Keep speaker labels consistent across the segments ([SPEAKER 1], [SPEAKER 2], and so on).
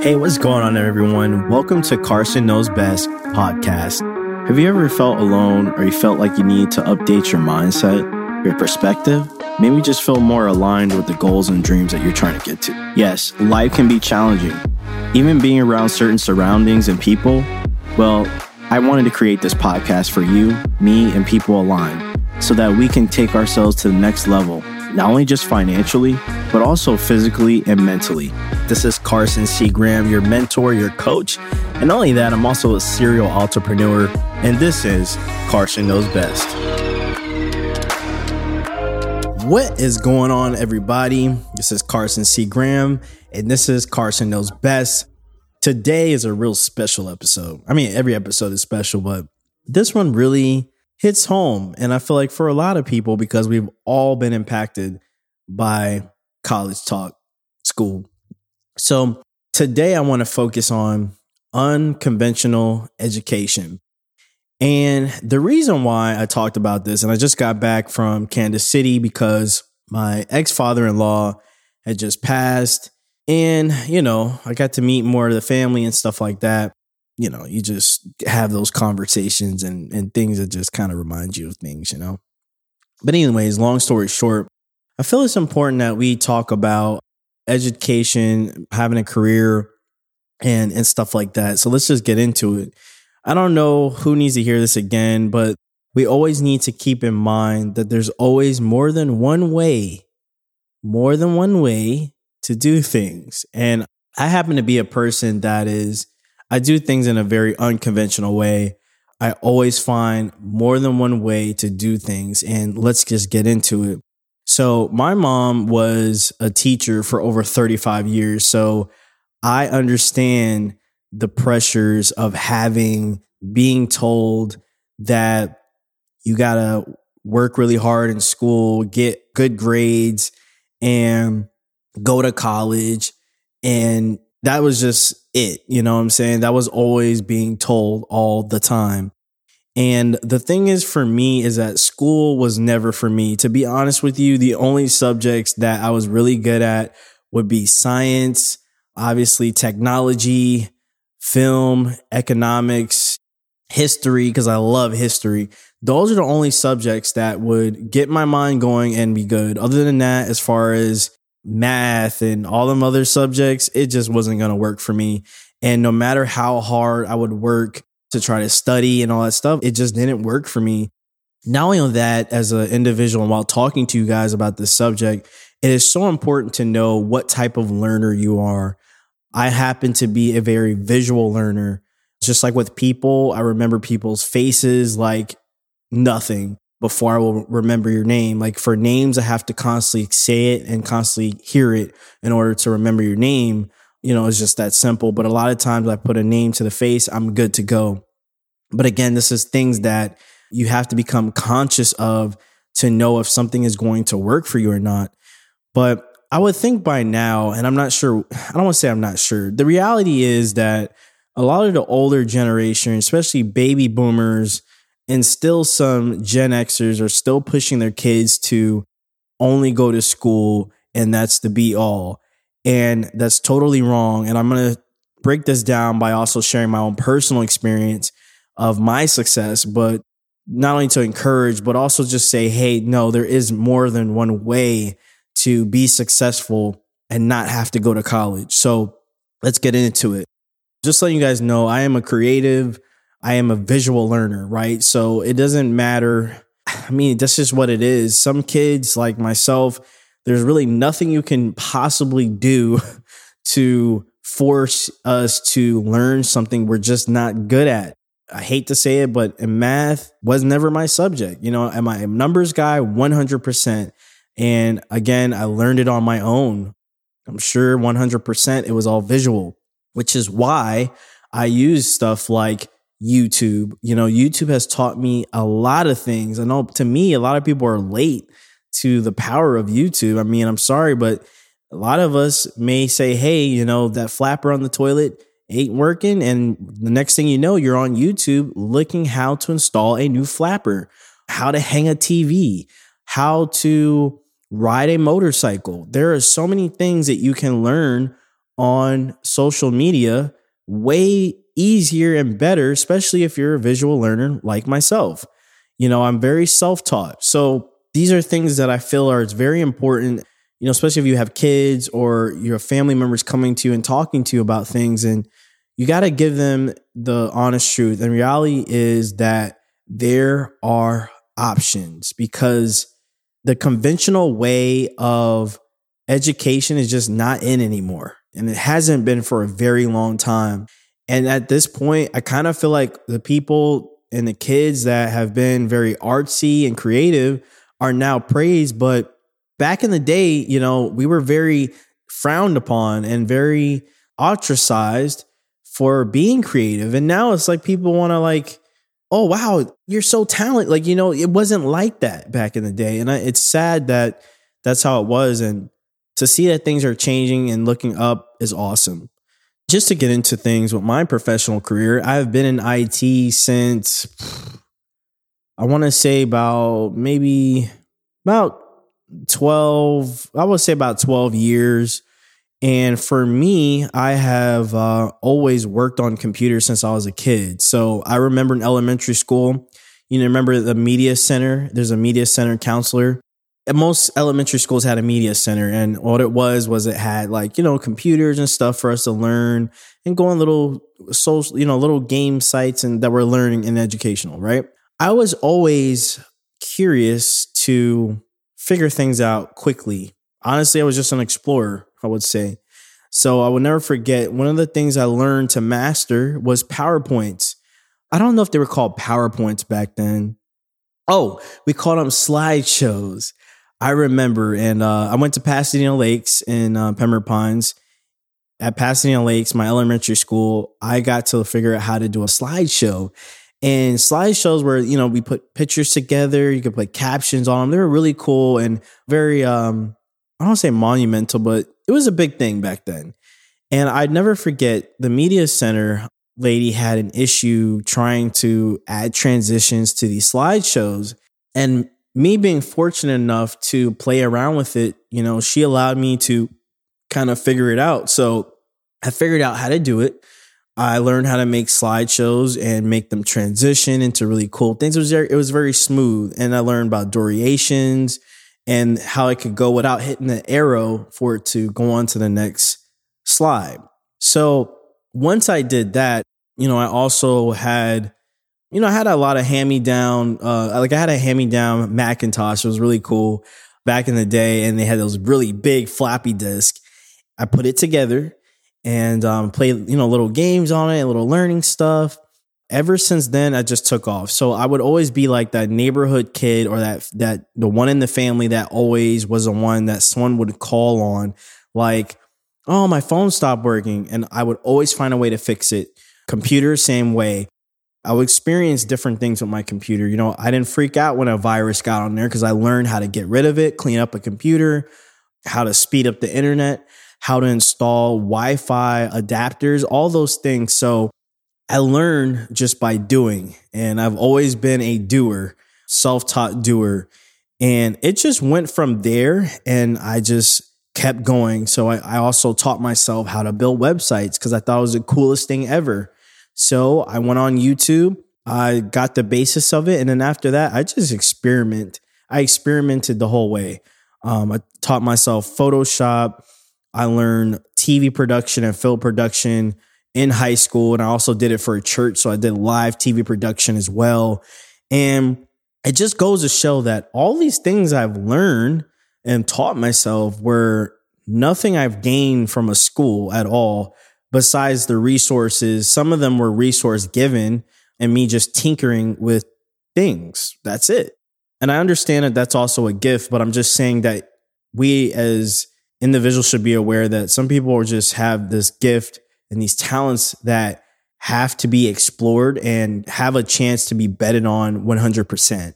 [SPEAKER 1] Hey, what's going on, everyone? Welcome to Carson Knows Best podcast. Have you ever felt alone or you felt like you need to update your mindset, your perspective? Maybe just feel more aligned with the goals and dreams that you're trying to get to. Yes, life can be challenging. Even being around certain surroundings and people, well, I wanted to create this podcast for you, me, and people aligned so that we can take ourselves to the next level not only just financially, but also physically and mentally. This is Carson C. Graham, your mentor, your coach. And not only that, I'm also a serial entrepreneur. And this is Carson Knows Best. What is going on, everybody? This is Carson C. Graham, and this is Carson Knows Best. Today is a real special episode. I mean, every episode is special, but this one really hits home. And I feel like for a lot of people, because we've all been impacted by college talk, school. So today I want to focus on unconventional education. And the reason why I talked about this, and I just got back from Kansas City because my ex father in law had just passed. And, you know, I got to meet more of the family and stuff like that you know, you just have those conversations and, and things that just kind of remind you of things, you know? But, anyways, long story short, I feel it's important that we talk about education, having a career, and, and stuff like that. So, let's just get into it. I don't know who needs to hear this again, but we always need to keep in mind that there's always more than one way, more than one way to do things. And I happen to be a person that is I do things in a very unconventional way. I always find more than one way to do things. And let's just get into it. So, my mom was a teacher for over 35 years. So, I understand the pressures of having, being told that you got to work really hard in school, get good grades, and go to college. And that was just it. You know what I'm saying? That was always being told all the time. And the thing is for me is that school was never for me. To be honest with you, the only subjects that I was really good at would be science, obviously technology, film, economics, history, because I love history. Those are the only subjects that would get my mind going and be good. Other than that, as far as math and all them other subjects, it just wasn't going to work for me. And no matter how hard I would work to try to study and all that stuff, it just didn't work for me. Not only on that, as an individual, and while talking to you guys about this subject, it is so important to know what type of learner you are. I happen to be a very visual learner. Just like with people, I remember people's faces like nothing before I will remember your name. Like for names, I have to constantly say it and constantly hear it in order to remember your name. You know, it's just that simple. But a lot of times I put a name to the face, I'm good to go. But again, this is things that you have to become conscious of to know if something is going to work for you or not. But I would think by now, and I'm not sure, I don't want to say I'm not sure. The reality is that a lot of the older generation, especially baby boomers, and still some Gen Xers are still pushing their kids to only go to school and that's the be all. And that's totally wrong. And I'm going to break this down by also sharing my own personal experience of my success, but not only to encourage, but also just say, hey, no, there is more than one way to be successful and not have to go to college. So let's get into it. Just letting you guys know, I am a creative. I am a visual learner, right? So it doesn't matter. I mean, that's just what it is. Some kids like myself, there's really nothing you can possibly do to force us to learn something we're just not good at. I hate to say it, but math was never my subject. You know, am I a numbers guy? 100%. And again, I learned it on my own. I'm sure 100% it was all visual, which is why I use stuff like YouTube. You know, YouTube has taught me a lot of things. I know to me, a lot of people are late to the power of YouTube. I mean, I'm sorry, but a lot of us may say, hey, you know, that flapper on the toilet ain't working. And the next thing you know, you're on YouTube looking how to install a new flapper, how to hang a TV, how to ride a motorcycle. There are so many things that you can learn on social media way easier and better, especially if you're a visual learner like myself. You know, I'm very self taught. So these are things that I feel are very important, you know, especially if you have kids or your family members coming to you and talking to you about things. And you got to give them the honest truth. And reality is that there are options because the conventional way of education is just not in anymore. And it hasn't been for a very long time. And at this point, I kind of feel like the people and the kids that have been very artsy and creative are now praised. But back in the day, you know, we were very frowned upon and very ostracized for being creative. And now it's like people want to like, oh wow, you're so talented. Like, you know, it wasn't like that back in the day. And I, it's sad that that's how it was. And to see that things are changing and looking up is awesome. Just to get into things with my professional career, I've been in IT since I want to say about maybe about 12, I would say about 12 years. And for me, I have uh, always worked on computers since I was a kid. So I remember in elementary school, you know, remember the media center? There's a media center counselor. Most elementary schools had a media center. And what it was, was it had like, you know, computers and stuff for us to learn and go on little social, you know, little game sites and that were learning and educational, right? I was always curious to figure things out quickly. Honestly, I was just an explorer. I would say. So I will never forget one of the things I learned to master was PowerPoints. I don't know if they were called PowerPoints back then. Oh, we called them slideshows. I remember, and uh, I went to Pasadena Lakes in uh, Pembroke Pines. At Pasadena Lakes, my elementary school, I got to figure out how to do a slideshow. And slideshows where, you know, we put pictures together, you could put captions on them. They were really cool and very, um, I don't say monumental, but it was a big thing back then. And I'd never forget the media center lady had an issue trying to add transitions to these slideshows. And me being fortunate enough to play around with it, you know, she allowed me to kind of figure it out. So I figured out how to do it. I learned how to make slideshows and make them transition into really cool things. It was very, it was very smooth, and I learned about durations and how it could go without hitting the arrow for it to go on to the next slide. So once I did that, you know, I also had, you know, I had a lot of hand me down, uh, like I had a hand me down Macintosh. It was really cool back in the day. And they had those really big floppy disk. I put it together and um, played, you know, little games on it, a little learning stuff ever since then I just took off. So I would always be like that neighborhood kid or that that the one in the family that always was the one that someone would call on like, "Oh, my phone stopped working." And I would always find a way to fix it. Computer same way. I would experience different things with my computer. You know, I didn't freak out when a virus got on there because I learned how to get rid of it, clean up a computer, how to speed up the internet, how to install Wi-Fi adapters, all those things. So I learn just by doing. And I've always been a doer, self taught doer. And it just went from there. And I just kept going. So I, I also taught myself how to build websites because I thought it was the coolest thing ever. So I went on YouTube. I got the basis of it. And then after that, I just experiment. I experimented the whole way. Um, I taught myself Photoshop. I learned TV production and film production in high school. And I also did it for a church. So I did live TV production as well. And it just goes to show that all these things I've learned and taught myself were nothing I've gained from a school at all, besides the resources. Some of them were resource given and me just tinkering with things. That's it. And I understand that that's also a gift, but I'm just saying that we as individuals should be aware that some people just have this gift and these talents that have to be explored and have a chance to be betted on 100%.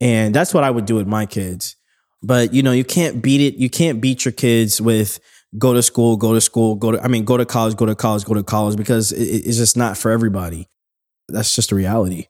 [SPEAKER 1] And that's what I would do with my kids. But you know, you can't beat it. You can't beat your kids with go to school, go to school, go to, I mean, go to college, go to college, go to college because it, it's just not for everybody. That's just a reality.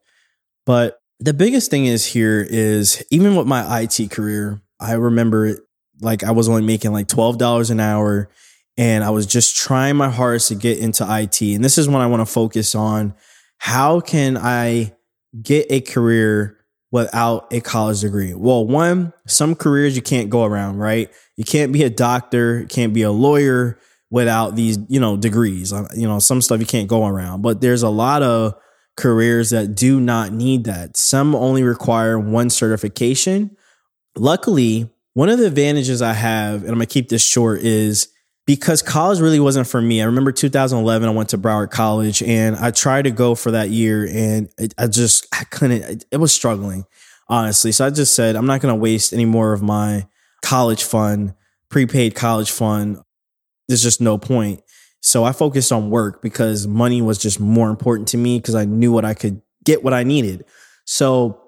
[SPEAKER 1] But the biggest thing is here is even with my IT career, I remember like I was only making like $12 an hour and I was just trying my hardest to get into IT. And this is when I want to focus on how can I get a career without a college degree? Well, one, some careers you can't go around, right? You can't be a doctor, can't be a lawyer without these, you know, degrees. Uh, you know, some stuff you can't go around, but there's a lot of careers that do not need that. Some only require one certification. Luckily, one of the advantages I have, and I'm gonna keep this short, is because college really wasn't for me. I remember 2011, I went to Broward College and I tried to go for that year and it, I just, I couldn't, it was struggling, honestly. So I just said, I'm not going to waste any more of my college fund, prepaid college fund. There's just no point. So I focused on work because money was just more important to me because I knew what I could get what I needed. So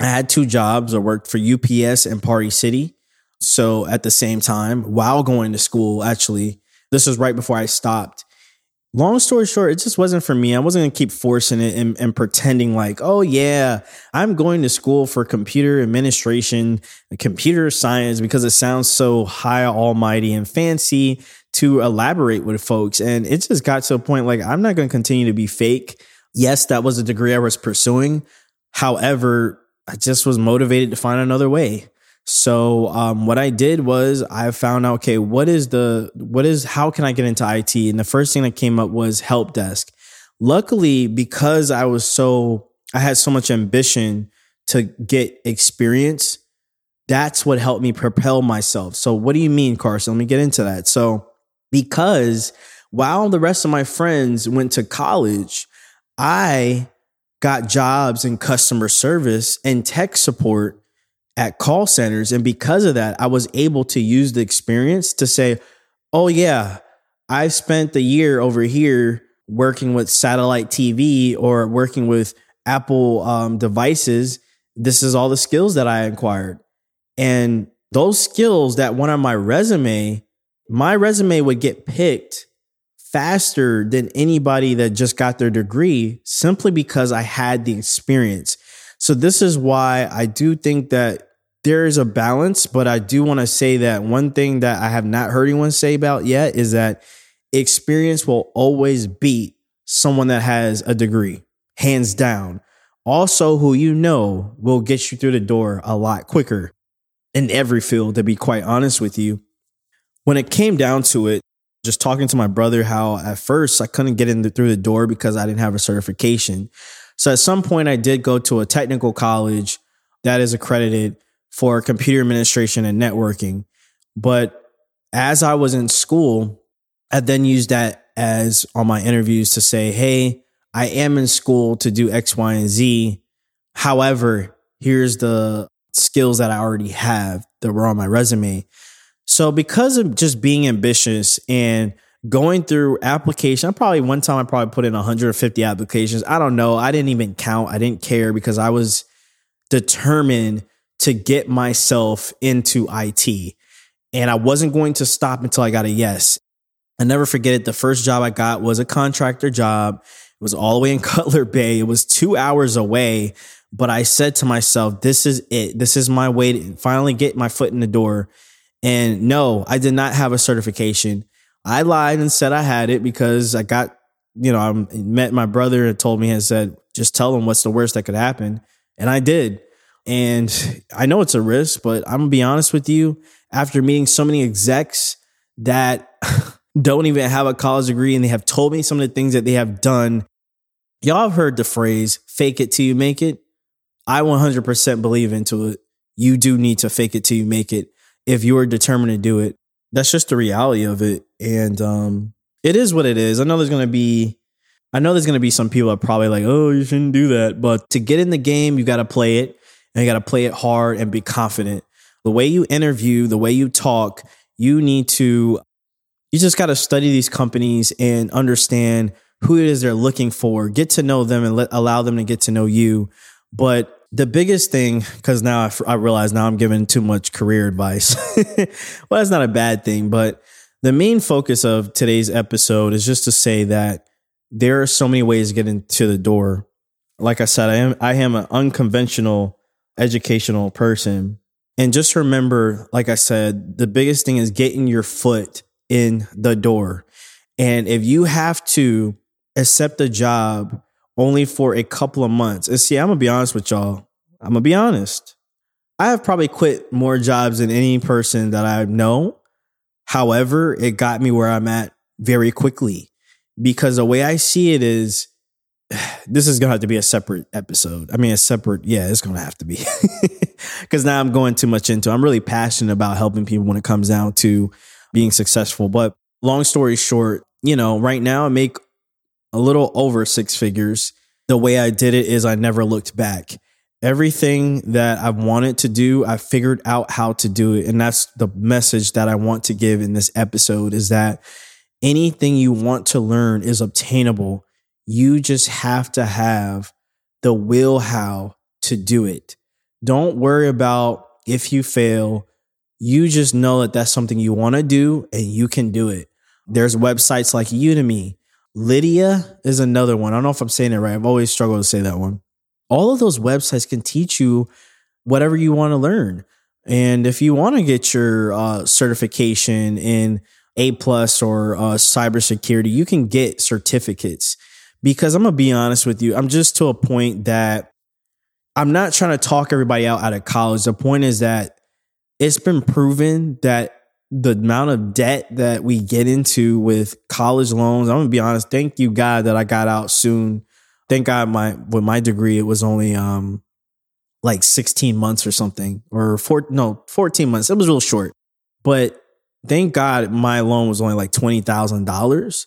[SPEAKER 1] I had two jobs. I worked for UPS and Party City. So at the same time, while going to school, actually, this was right before I stopped. Long story short, it just wasn't for me. I wasn't going to keep forcing it and, and, pretending like, oh, yeah, I'm going to school for computer administration, computer science, because it sounds so high, almighty, and fancy to elaborate with folks. And it just got to a point like, I'm not going to continue to be fake. Yes, that was a degree I was pursuing. However, I just was motivated to find another way. So um, what I did was I found out, okay, what is the what is how can I get into IT? And the first thing that came up was help desk. Luckily, because I was so I had so much ambition to get experience, that's what helped me propel myself. So what do you mean, Carson? Let me get into that. So because while the rest of my friends went to college, I got jobs in customer service and tech support at call centers. And because of that, I was able to use the experience to say, oh, yeah, I spent the year over here working with satellite TV or working with Apple um, devices. This is all the skills that I acquired. And those skills that went on my resume, my resume would get picked faster than anybody that just got their degree simply because I had the experience. So this is why I do think that there is a balance, but I do want to say that one thing that I have not heard anyone say about yet is that experience will always beat someone that has a degree, hands down. Also, who you know will get you through the door a lot quicker in every field, to be quite honest with you. When it came down to it, just talking to my brother, how at first I couldn't get in the, through the door because I didn't have a certification. So at some point, I did go to a technical college that is accredited for computer administration and networking. But as I was in school, I then used that as on my interviews to say, Hey, I am in school to do X, Y, and Z. However, here's the skills that I already have that were on my resume. So because of just being ambitious and going through application, I probably one time I probably put in 150 applications. I don't know. I didn't even count. I didn't care because I was determined to get myself into IT. And I wasn't going to stop until I got a yes. I never forget it. The first job I got was a contractor job. It was all the way in Cutler Bay. It was two hours away. But I said to myself, this is it. This is my way to finally get my foot in the door. And no, I did not have a certification. I lied and said I had it because I got, you know, I met my brother and told me and said, just tell him what's the worst that could happen. And I did. And I know it's a risk, but I'm gonna be honest with you. After meeting so many execs that don't even have a college degree and they have told me some of the things that they have done, y'all have heard the phrase fake it till you make it. I 100% believe into it. You do need to fake it till you make it if you are determined to do it. That's just the reality of it. And um, it is what it is. I know there's going to be I know there's going to be some people that are probably like, "Oh, you shouldn't do that." But to get in the game, you got to play it and you got to play it hard and be confident. The way you interview, the way you talk, you need to, you just got to study these companies and understand who it is they're looking for, get to know them and let, allow them to get to know you. But the biggest thing, because now I, I, realize now I'm giving too much career advice. well, that's not a bad thing, but the main focus of today's episode is just to say that there are so many ways to get into the door. Like I said, I am I am an unconventional educational person. And just remember, like I said, the biggest thing is getting your foot in the door. And if you have to accept a job only for a couple of months, and see, I'm gonna be honest with y'all. I'm gonna be honest. I have probably quit more jobs than any person that I know. However, it got me where I'm at very quickly because the way I see it is this is gonna have to be a separate episode. I mean, a separate, yeah, it's gonna have to be because now I'm going too much into. I'm really passionate about helping people when it comes down to being successful. But long story short, you know, right now I make a little over six figures. The way I did it is I never looked back. Everything that I wanted to do, I figured out how to do it. And that's the message that I want to give in this episode is that anything you want to learn is obtainable. You just have to have the will how to do it. Don't worry about if you fail. You just know that that's something you want to do and you can do it. There's websites like Udemy. Lydia is another one. I don't know if I'm saying it right. I've always struggled to say that one. All of those websites can teach you whatever you want to learn. And if you want to get your uh, certification in A plus or uh, cybersecurity, you can get certificates. Because I'm gonna be honest with you, I'm just to a point that I'm not trying to talk everybody out out of college. The point is that it's been proven that the amount of debt that we get into with college loans. I'm gonna be honest. Thank you God that I got out soon. Thank God my with my degree it was only um like 16 months or something or four no 14 months. It was real short, but thank God my loan was only like twenty thousand dollars.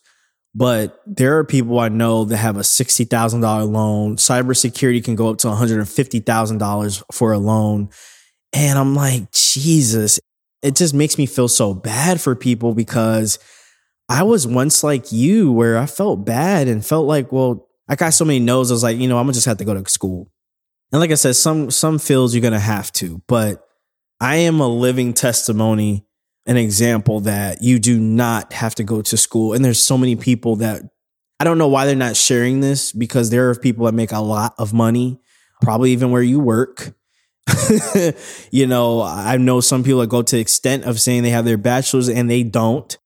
[SPEAKER 1] But there are people I know that have a sixty thousand dollar loan. Cybersecurity can go up to one hundred and fifty thousand dollars for a loan. And I'm like, Jesus, it just makes me feel so bad for people because I was once like you where I felt bad and felt like, well, I got so many no's. I was like, you know, I'm gonna just have to go to school. And like I said, some some fields you're gonna have to, but I am a living testimony, an example that you do not have to go to school. And there's so many people that I don't know why they're not sharing this because there are people that make a lot of money, probably even where you work you know, I know some people that go to the extent of saying they have their bachelor's and they don't.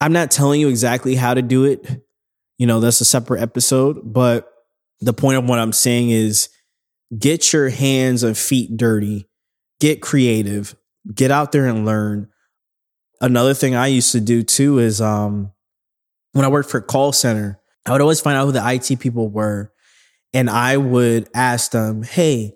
[SPEAKER 1] I'm not telling you exactly how to do it. You know, that's a separate episode. But the point of what I'm saying is get your hands and feet dirty, get creative, get out there and learn. Another thing I used to do too is um, when I worked for call center, I would always find out who the IT people were. And I would ask them, hey,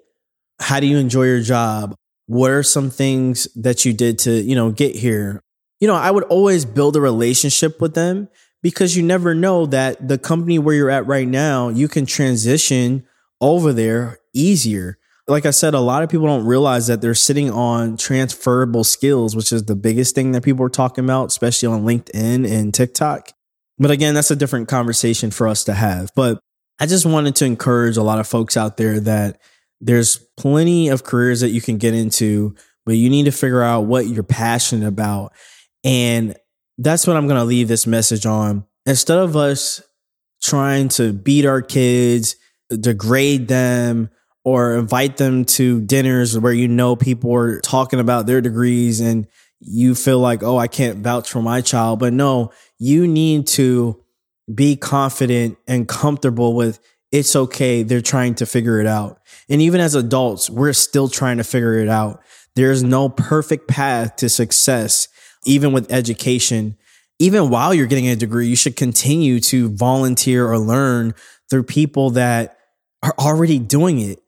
[SPEAKER 1] how do you enjoy your job? What are some things that you did to, you know, get here? You know, I would always build a relationship with them because you never know that the company where you're at right now, you can transition over there easier. Like I said, a lot of people don't realize that they're sitting on transferable skills, which is the biggest thing that people are talking about, especially on LinkedIn and TikTok. But again, that's a different conversation for us to have. But I just wanted to encourage a lot of folks out there that there's plenty of careers that you can get into, but you need to figure out what you're passionate about. And that's what I'm going to leave this message on. Instead of us trying to beat our kids, degrade them, or invite them to dinners where you know people are talking about their degrees and you feel like, oh, I can't vouch for my child. But no, you need to be confident and comfortable with it's okay. They're trying to figure it out. And even as adults, we're still trying to figure it out. There's no perfect path to success, even with education. Even while you're getting a degree, you should continue to volunteer or learn through people that are already doing it.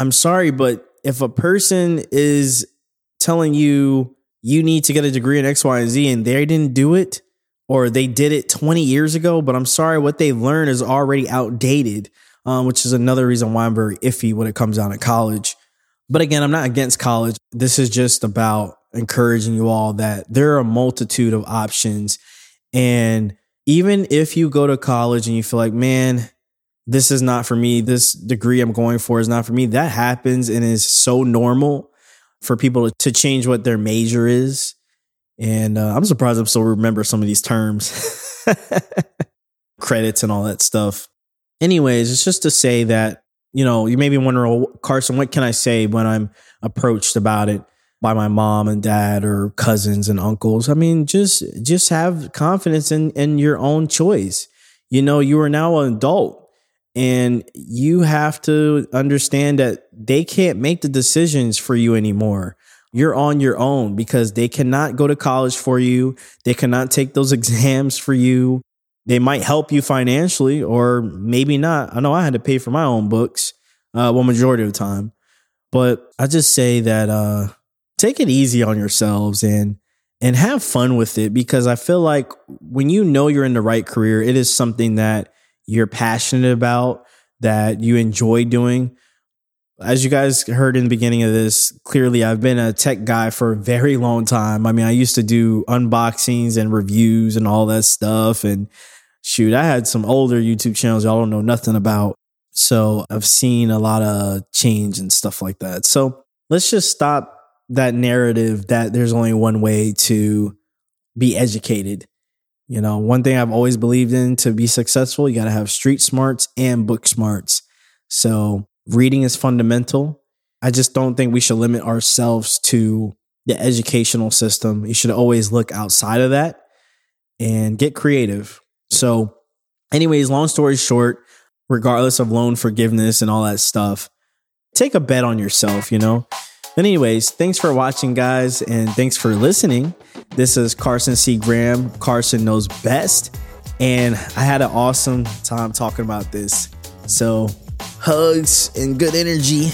[SPEAKER 1] I'm sorry, but if a person is telling you you need to get a degree in X, Y, and Z and they didn't do it, or they did it 20 years ago, but I'm sorry, what they learned is already outdated um, which is another reason why I'm very iffy when it comes down to college. But again, I'm not against college. This is just about encouraging you all that there are a multitude of options. And even if you go to college and you feel like, man, this is not for me, this degree I'm going for is not for me, that happens and is so normal for people to change what their major is. And uh, I'm surprised I'm still remember some of these terms, credits and all that stuff anyways, it's just to say that, you know, you may be wondering, well, Carson, what can I say when I'm approached about it? by my mom and dad or cousins and uncles. I mean, just just have confidence in in your own choice. You know, you are now an adult and you have to understand that they can't make the decisions for you anymore. You're on your own because they cannot go to college for you. They cannot take those exams for you. They might help you financially or maybe not. I know I had to pay for my own books, uh, well, majority of the time. But I just say that uh, take it easy on yourselves and and have fun with it because I feel like when you know you're in the right career, it is something that you're passionate about, that you enjoy doing. As you guys heard in the beginning of this, clearly I've been a tech guy for a very long time. I mean, I used to do unboxings and reviews and all that stuff. And shoot, I had some older YouTube channels y'all don't know nothing about. So I've seen a lot of change and stuff like that. So let's just stop that narrative that there's only one way to be educated. You know, one thing I've always believed in to be successful, you got to have street smarts and book smarts. So reading is fundamental. I just don't think we should limit ourselves to the educational system. You should always look outside of that and get creative. So, anyways, long story short, regardless of loan forgiveness and all that stuff, take a bet on yourself, you know? Anyways, thanks for watching, guys, and thanks for listening. This is Carson C. Graham. Carson knows best. And I had an awesome time talking about this. So, hugs and good energy.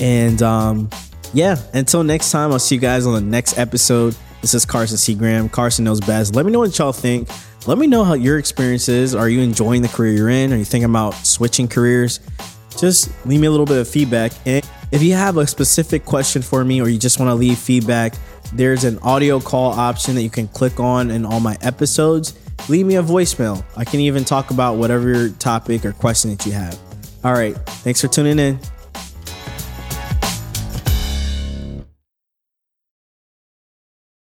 [SPEAKER 1] And um, yeah, until next time, I'll see you guys on the next episode. This is Carson C. Graham. Carson knows best. Let me know what y'all think. Let me know how your experience is. Are you enjoying the career you're in? Are you thinking about switching careers? Just leave me a little bit of feedback. And if you have a specific question for me or you just want to leave feedback, there's an audio call option that you can click on in all my episodes. Leave me a voicemail. I can even talk about whatever topic or question that you have. All right. Thanks for tuning in.